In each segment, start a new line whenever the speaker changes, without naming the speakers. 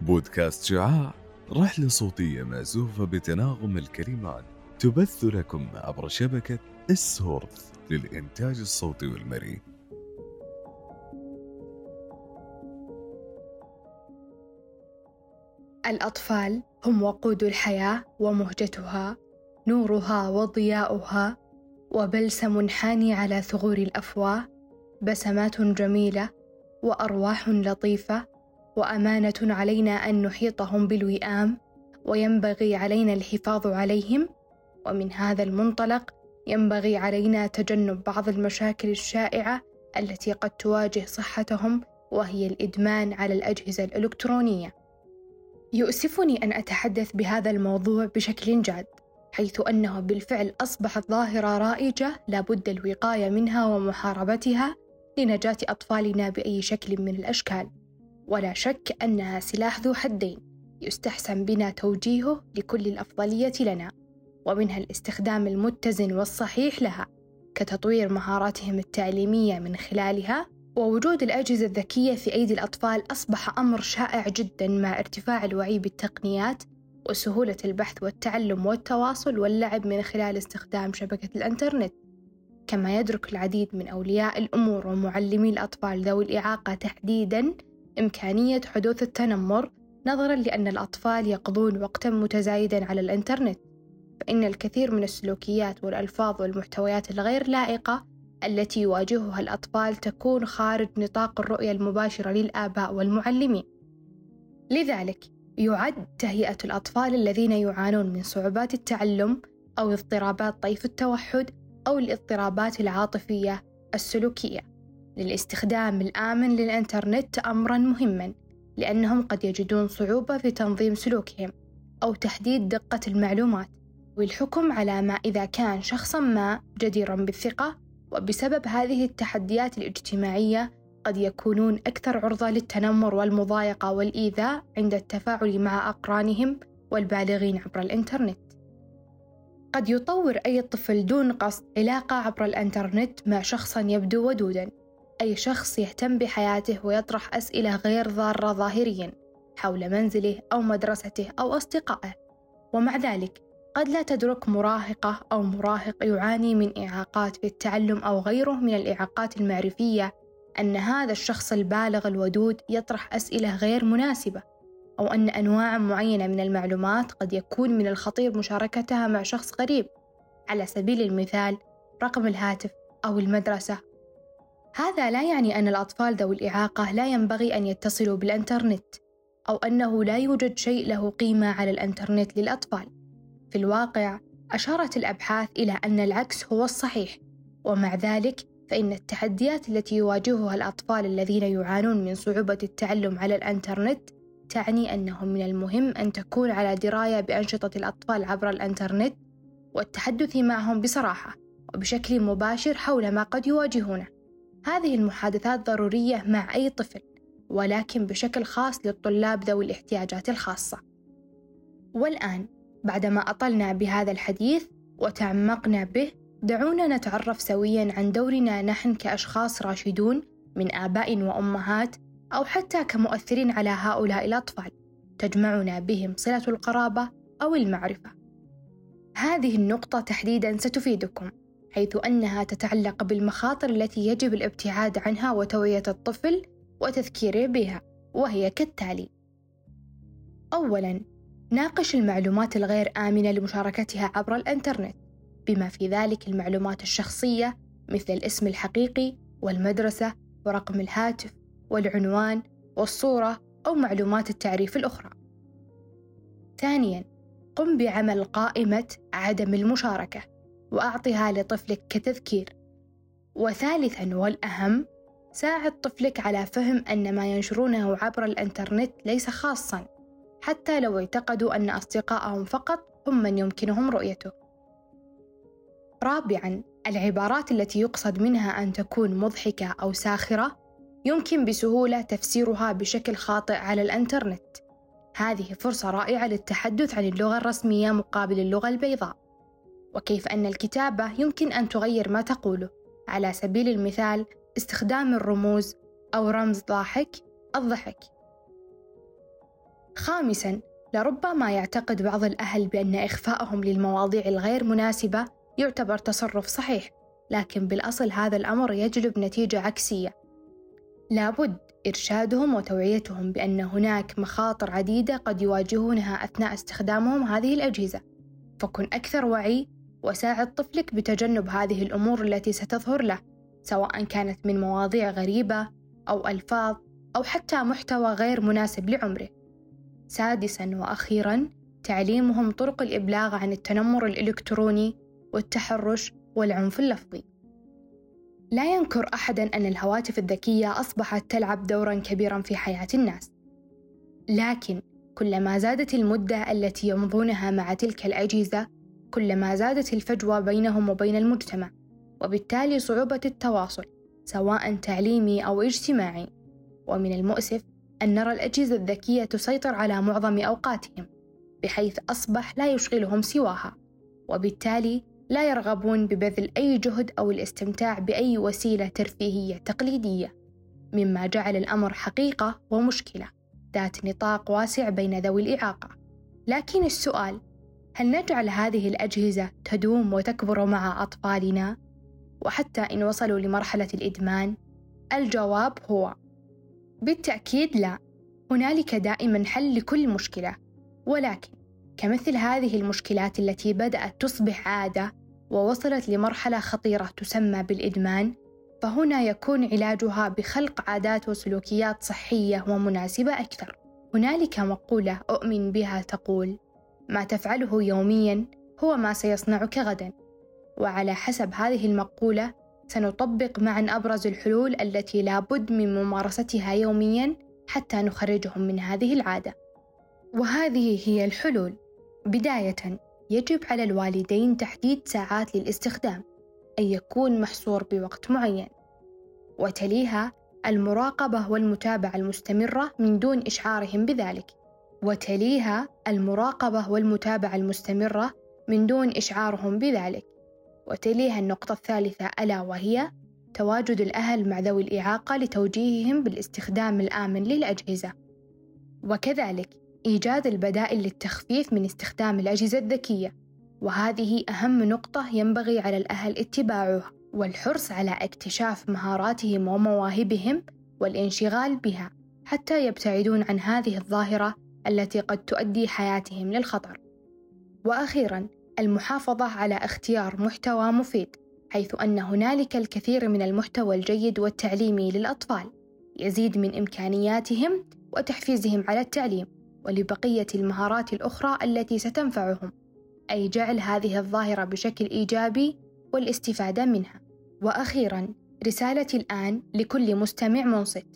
بودكاست شعاع رحلة صوتية مأزوفة بتناغم الكلمات تبث لكم عبر شبكة السورث للإنتاج الصوتي والمرئي.
الأطفال هم وقود الحياة ومهجتها نورها وضياؤها وبلسم حاني على ثغور الأفواه بسمات جميلة وأرواح لطيفة وأمانة علينا أن نحيطهم بالوئام وينبغي علينا الحفاظ عليهم ومن هذا المنطلق ينبغي علينا تجنب بعض المشاكل الشائعة التي قد تواجه صحتهم وهي الإدمان على الأجهزة الإلكترونية. يؤسفني أن أتحدث بهذا الموضوع بشكل جاد، حيث أنه بالفعل أصبحت ظاهرة رائجة لابد الوقاية منها ومحاربتها لنجاة أطفالنا بأي شكل من الأشكال. ولا شك أنها سلاح ذو حدين يستحسن بنا توجيهه لكل الأفضلية لنا ومنها الاستخدام المتزن والصحيح لها كتطوير مهاراتهم التعليمية من خلالها ووجود الأجهزة الذكية في أيدي الأطفال أصبح أمر شائع جدا مع ارتفاع الوعي بالتقنيات وسهولة البحث والتعلم والتواصل واللعب من خلال استخدام شبكة الإنترنت. كما يدرك العديد من أولياء الأمور ومعلمي الأطفال ذوي الإعاقة تحديدا إمكانية حدوث التنمر نظرا لأن الأطفال يقضون وقتا متزايدا على الإنترنت. فإن الكثير من السلوكيات والألفاظ والمحتويات الغير لائقة التي يواجهها الأطفال تكون خارج نطاق الرؤية المباشرة للآباء والمعلمين. لذلك يعد تهيئة الأطفال الذين يعانون من صعوبات التعلم أو اضطرابات طيف التوحد أو الاضطرابات العاطفية السلوكية. للاستخدام الآمن للإنترنت أمرًا مهمًا، لأنهم قد يجدون صعوبة في تنظيم سلوكهم أو تحديد دقة المعلومات، والحكم على ما إذا كان شخصًا ما جديرًا بالثقة، وبسبب هذه التحديات الاجتماعية قد يكونون أكثر عرضة للتنمر والمضايقة والإيذاء عند التفاعل مع أقرانهم والبالغين عبر الإنترنت. قد يطور أي طفل دون قصد علاقة عبر الإنترنت مع شخص يبدو ودودًا أي شخص يهتم بحياته ويطرح أسئلة غير ضارة ظاهريا حول منزله أو مدرسته أو أصدقائه ومع ذلك قد لا تدرك مراهقة أو مراهق يعاني من إعاقات في التعلم أو غيره من الإعاقات المعرفية أن هذا الشخص البالغ الودود يطرح أسئلة غير مناسبة أو أن أنواع معينة من المعلومات قد يكون من الخطير مشاركتها مع شخص غريب على سبيل المثال رقم الهاتف أو المدرسة هذا لا يعني أن الأطفال ذوي الإعاقة لا ينبغي أن يتصلوا بالإنترنت أو أنه لا يوجد شيء له قيمة على الإنترنت للأطفال. في الواقع أشارت الأبحاث إلى أن العكس هو الصحيح، ومع ذلك فإن التحديات التي يواجهها الأطفال الذين يعانون من صعوبة التعلم على الإنترنت تعني أنه من المهم أن تكون على دراية بأنشطة الأطفال عبر الإنترنت والتحدث معهم بصراحة وبشكل مباشر حول ما قد يواجهونه. هذه المحادثات ضرورية مع أي طفل ولكن بشكل خاص للطلاب ذوي الاحتياجات الخاصة والآن بعدما أطلنا بهذا الحديث وتعمقنا به دعونا نتعرف سويا عن دورنا نحن كأشخاص راشدون من آباء وأمهات أو حتى كمؤثرين على هؤلاء الأطفال تجمعنا بهم صلة القرابة أو المعرفة. هذه النقطة تحديدا ستفيدكم حيث أنها تتعلق بالمخاطر التي يجب الابتعاد عنها وتوعية الطفل وتذكيره بها وهي كالتالي أولاً ناقش المعلومات الغير آمنة لمشاركتها عبر الإنترنت. بما في ذلك المعلومات الشخصية مثل الاسم الحقيقي والمدرسة ورقم الهاتف والعنوان والصورة أو معلومات التعريف الأخرى. ثانياً قم بعمل قائمة عدم المشاركة وأعطها لطفلك كتذكير وثالثا والأهم ساعد طفلك على فهم أن ما ينشرونه عبر الإنترنت ليس خاصا حتى لو اعتقدوا أن أصدقائهم فقط هم من يمكنهم رؤيته رابعا العبارات التي يقصد منها أن تكون مضحكة أو ساخرة يمكن بسهولة تفسيرها بشكل خاطئ على الإنترنت. هذه فرصة رائعة للتحدث عن اللغة الرسمية مقابل اللغة البيضاء. وكيف أن الكتابة يمكن أن تغير ما تقوله. على سبيل المثال استخدام الرموز أو رمز ضاحك الضحك. خامساً لربما يعتقد بعض الأهل بأن إخفائهم للمواضيع الغير مناسبة يعتبر تصرف صحيح لكن بالأصل هذا الأمر يجلب نتيجة عكسية. لابد إرشادهم وتوعيتهم بأن هناك مخاطر عديدة قد يواجهونها أثناء استخدامهم هذه الأجهزة. فكن أكثر وعي وساعد طفلك بتجنب هذه الأمور التي ستظهر له سواء كانت من مواضيع غريبة أو ألفاظ أو حتى محتوى غير مناسب لعمره. سادسا وأخيرا تعليمهم طرق الإبلاغ عن التنمر الإلكتروني والتحرش والعنف اللفظي. لا ينكر أحدا أن الهواتف الذكية أصبحت تلعب دورا كبيرا في حياة الناس. لكن كلما زادت المدة التي يمضونها مع تلك الأجهزة كلما زادت الفجوة بينهم وبين المجتمع وبالتالي صعوبة التواصل سواء تعليمي أو اجتماعي. ومن المؤسف أن نرى الأجهزة الذكية تسيطر على معظم أوقاتهم بحيث أصبح لا يشغلهم سواها. وبالتالي لا يرغبون ببذل أي جهد أو الاستمتاع بأي وسيلة ترفيهية تقليدية مما جعل الأمر حقيقة ومشكلة ذات نطاق واسع بين ذوي الإعاقة لكن السؤال هل نجعل هذه الأجهزة تدوم وتكبر مع أطفالنا؟ وحتى إن وصلوا لمرحلة الإدمان؟ الجواب هو بالتأكيد لا هنالك دائما حل لكل مشكلة ولكن كمثل هذه المشكلات التي بدأت تصبح عادة ووصلت لمرحلة خطيرة تسمى بالإدمان فهنا يكون علاجها بخلق عادات وسلوكيات صحية ومناسبة أكثر. هنالك مقولة أؤمن بها تقول ما تفعله يوميا هو ما سيصنعك غدا. وعلى حسب هذه المقولة سنطبق معا أبرز الحلول التي لابد من ممارستها يوميا حتى نخرجهم من هذه العادة. وهذه هي الحلول. بداية يجب على الوالدين تحديد ساعات للاستخدام أن يكون محصور بوقت معين. وتليها المراقبة والمتابعة المستمرة من دون إشعارهم بذلك. وتليها المراقبة والمتابعة المستمرة من دون إشعارهم بذلك. وتليها النقطة الثالثة ألا وهي تواجد الأهل مع ذوي الإعاقة لتوجيههم بالاستخدام الآمن للأجهزة. وكذلك إيجاد البدائل للتخفيف من استخدام الأجهزة الذكية وهذه أهم نقطة ينبغي على الأهل اتباعها والحرص على اكتشاف مهاراتهم ومواهبهم والانشغال بها حتى يبتعدون عن هذه الظاهرة التي قد تؤدي حياتهم للخطر. وأخيرا المحافظة على اختيار محتوى مفيد حيث أن هنالك الكثير من المحتوى الجيد والتعليمي للأطفال يزيد من إمكانياتهم وتحفيزهم على التعليم ولبقية المهارات الأخرى التي ستنفعهم أي جعل هذه الظاهرة بشكل إيجابي والاستفادة منها. وأخيرا رسالتي الآن لكل مستمع منصت.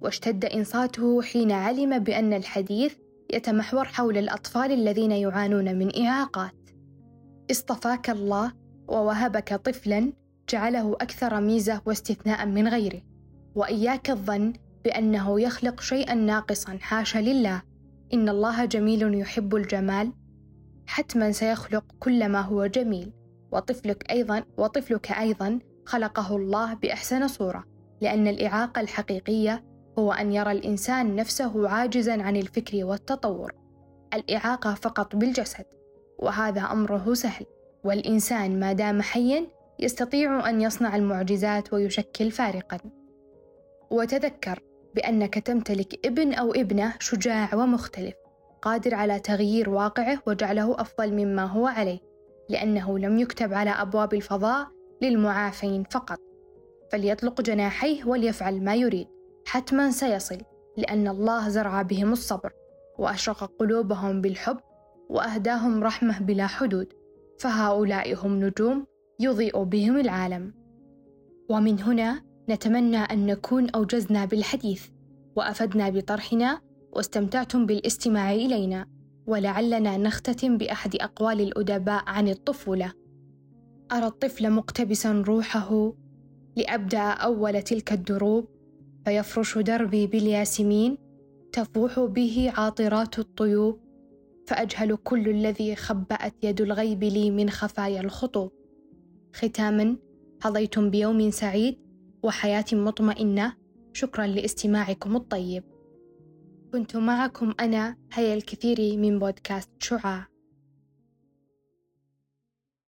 واشتد إنصاته حين علم بأن الحديث يتمحور حول الأطفال الذين يعانون من إعاقات. اصطفاك الله ووهبك طفلا جعله أكثر ميزة واستثناء من غيره. وإياك الظن بأنه يخلق شيئا ناقصا حاشا لله. إن الله جميل يحب الجمال. حتما سيخلق كل ما هو جميل وطفلك أيضا وطفلك أيضا خلقه الله بأحسن صورة لأن الإعاقة الحقيقية هو أن يرى الإنسان نفسه عاجزا عن الفكر والتطور. الإعاقة فقط بالجسد وهذا أمره سهل والإنسان ما دام حيا يستطيع أن يصنع المعجزات ويشكل فارقا. وتذكر بأنك تمتلك ابن أو ابنة شجاع ومختلف قادر على تغيير واقعه وجعله أفضل مما هو عليه لأنه لم يكتب على أبواب الفضاء للمعافين فقط. فليطلق جناحيه وليفعل ما يريد. حتما سيصل لأن الله زرع بهم الصبر وأشرق قلوبهم بالحب وأهداهم رحمة بلا حدود. فهؤلاء هم نجوم يضيء بهم العالم. ومن هنا نتمنى أن نكون أوجزنا بالحديث وأفدنا بطرحنا واستمتعتم بالاستماع إلينا ولعلنا نختتم بأحد أقوال الأدباء عن الطفولة. أرى الطفل مقتبسا روحه لأبدأ أول تلك الدروب فيفرش دربي بالياسمين تفوح به عاطرات الطيوب فأجهل كل الذي خبأت يد الغيب لي من خفايا الخطوب. ختاما حظيتم بيوم سعيد وحياة مطمئنة. شكرا لاستماعكم الطيب. كنت معكم أنا هيا الكثير من بودكاست شعاع.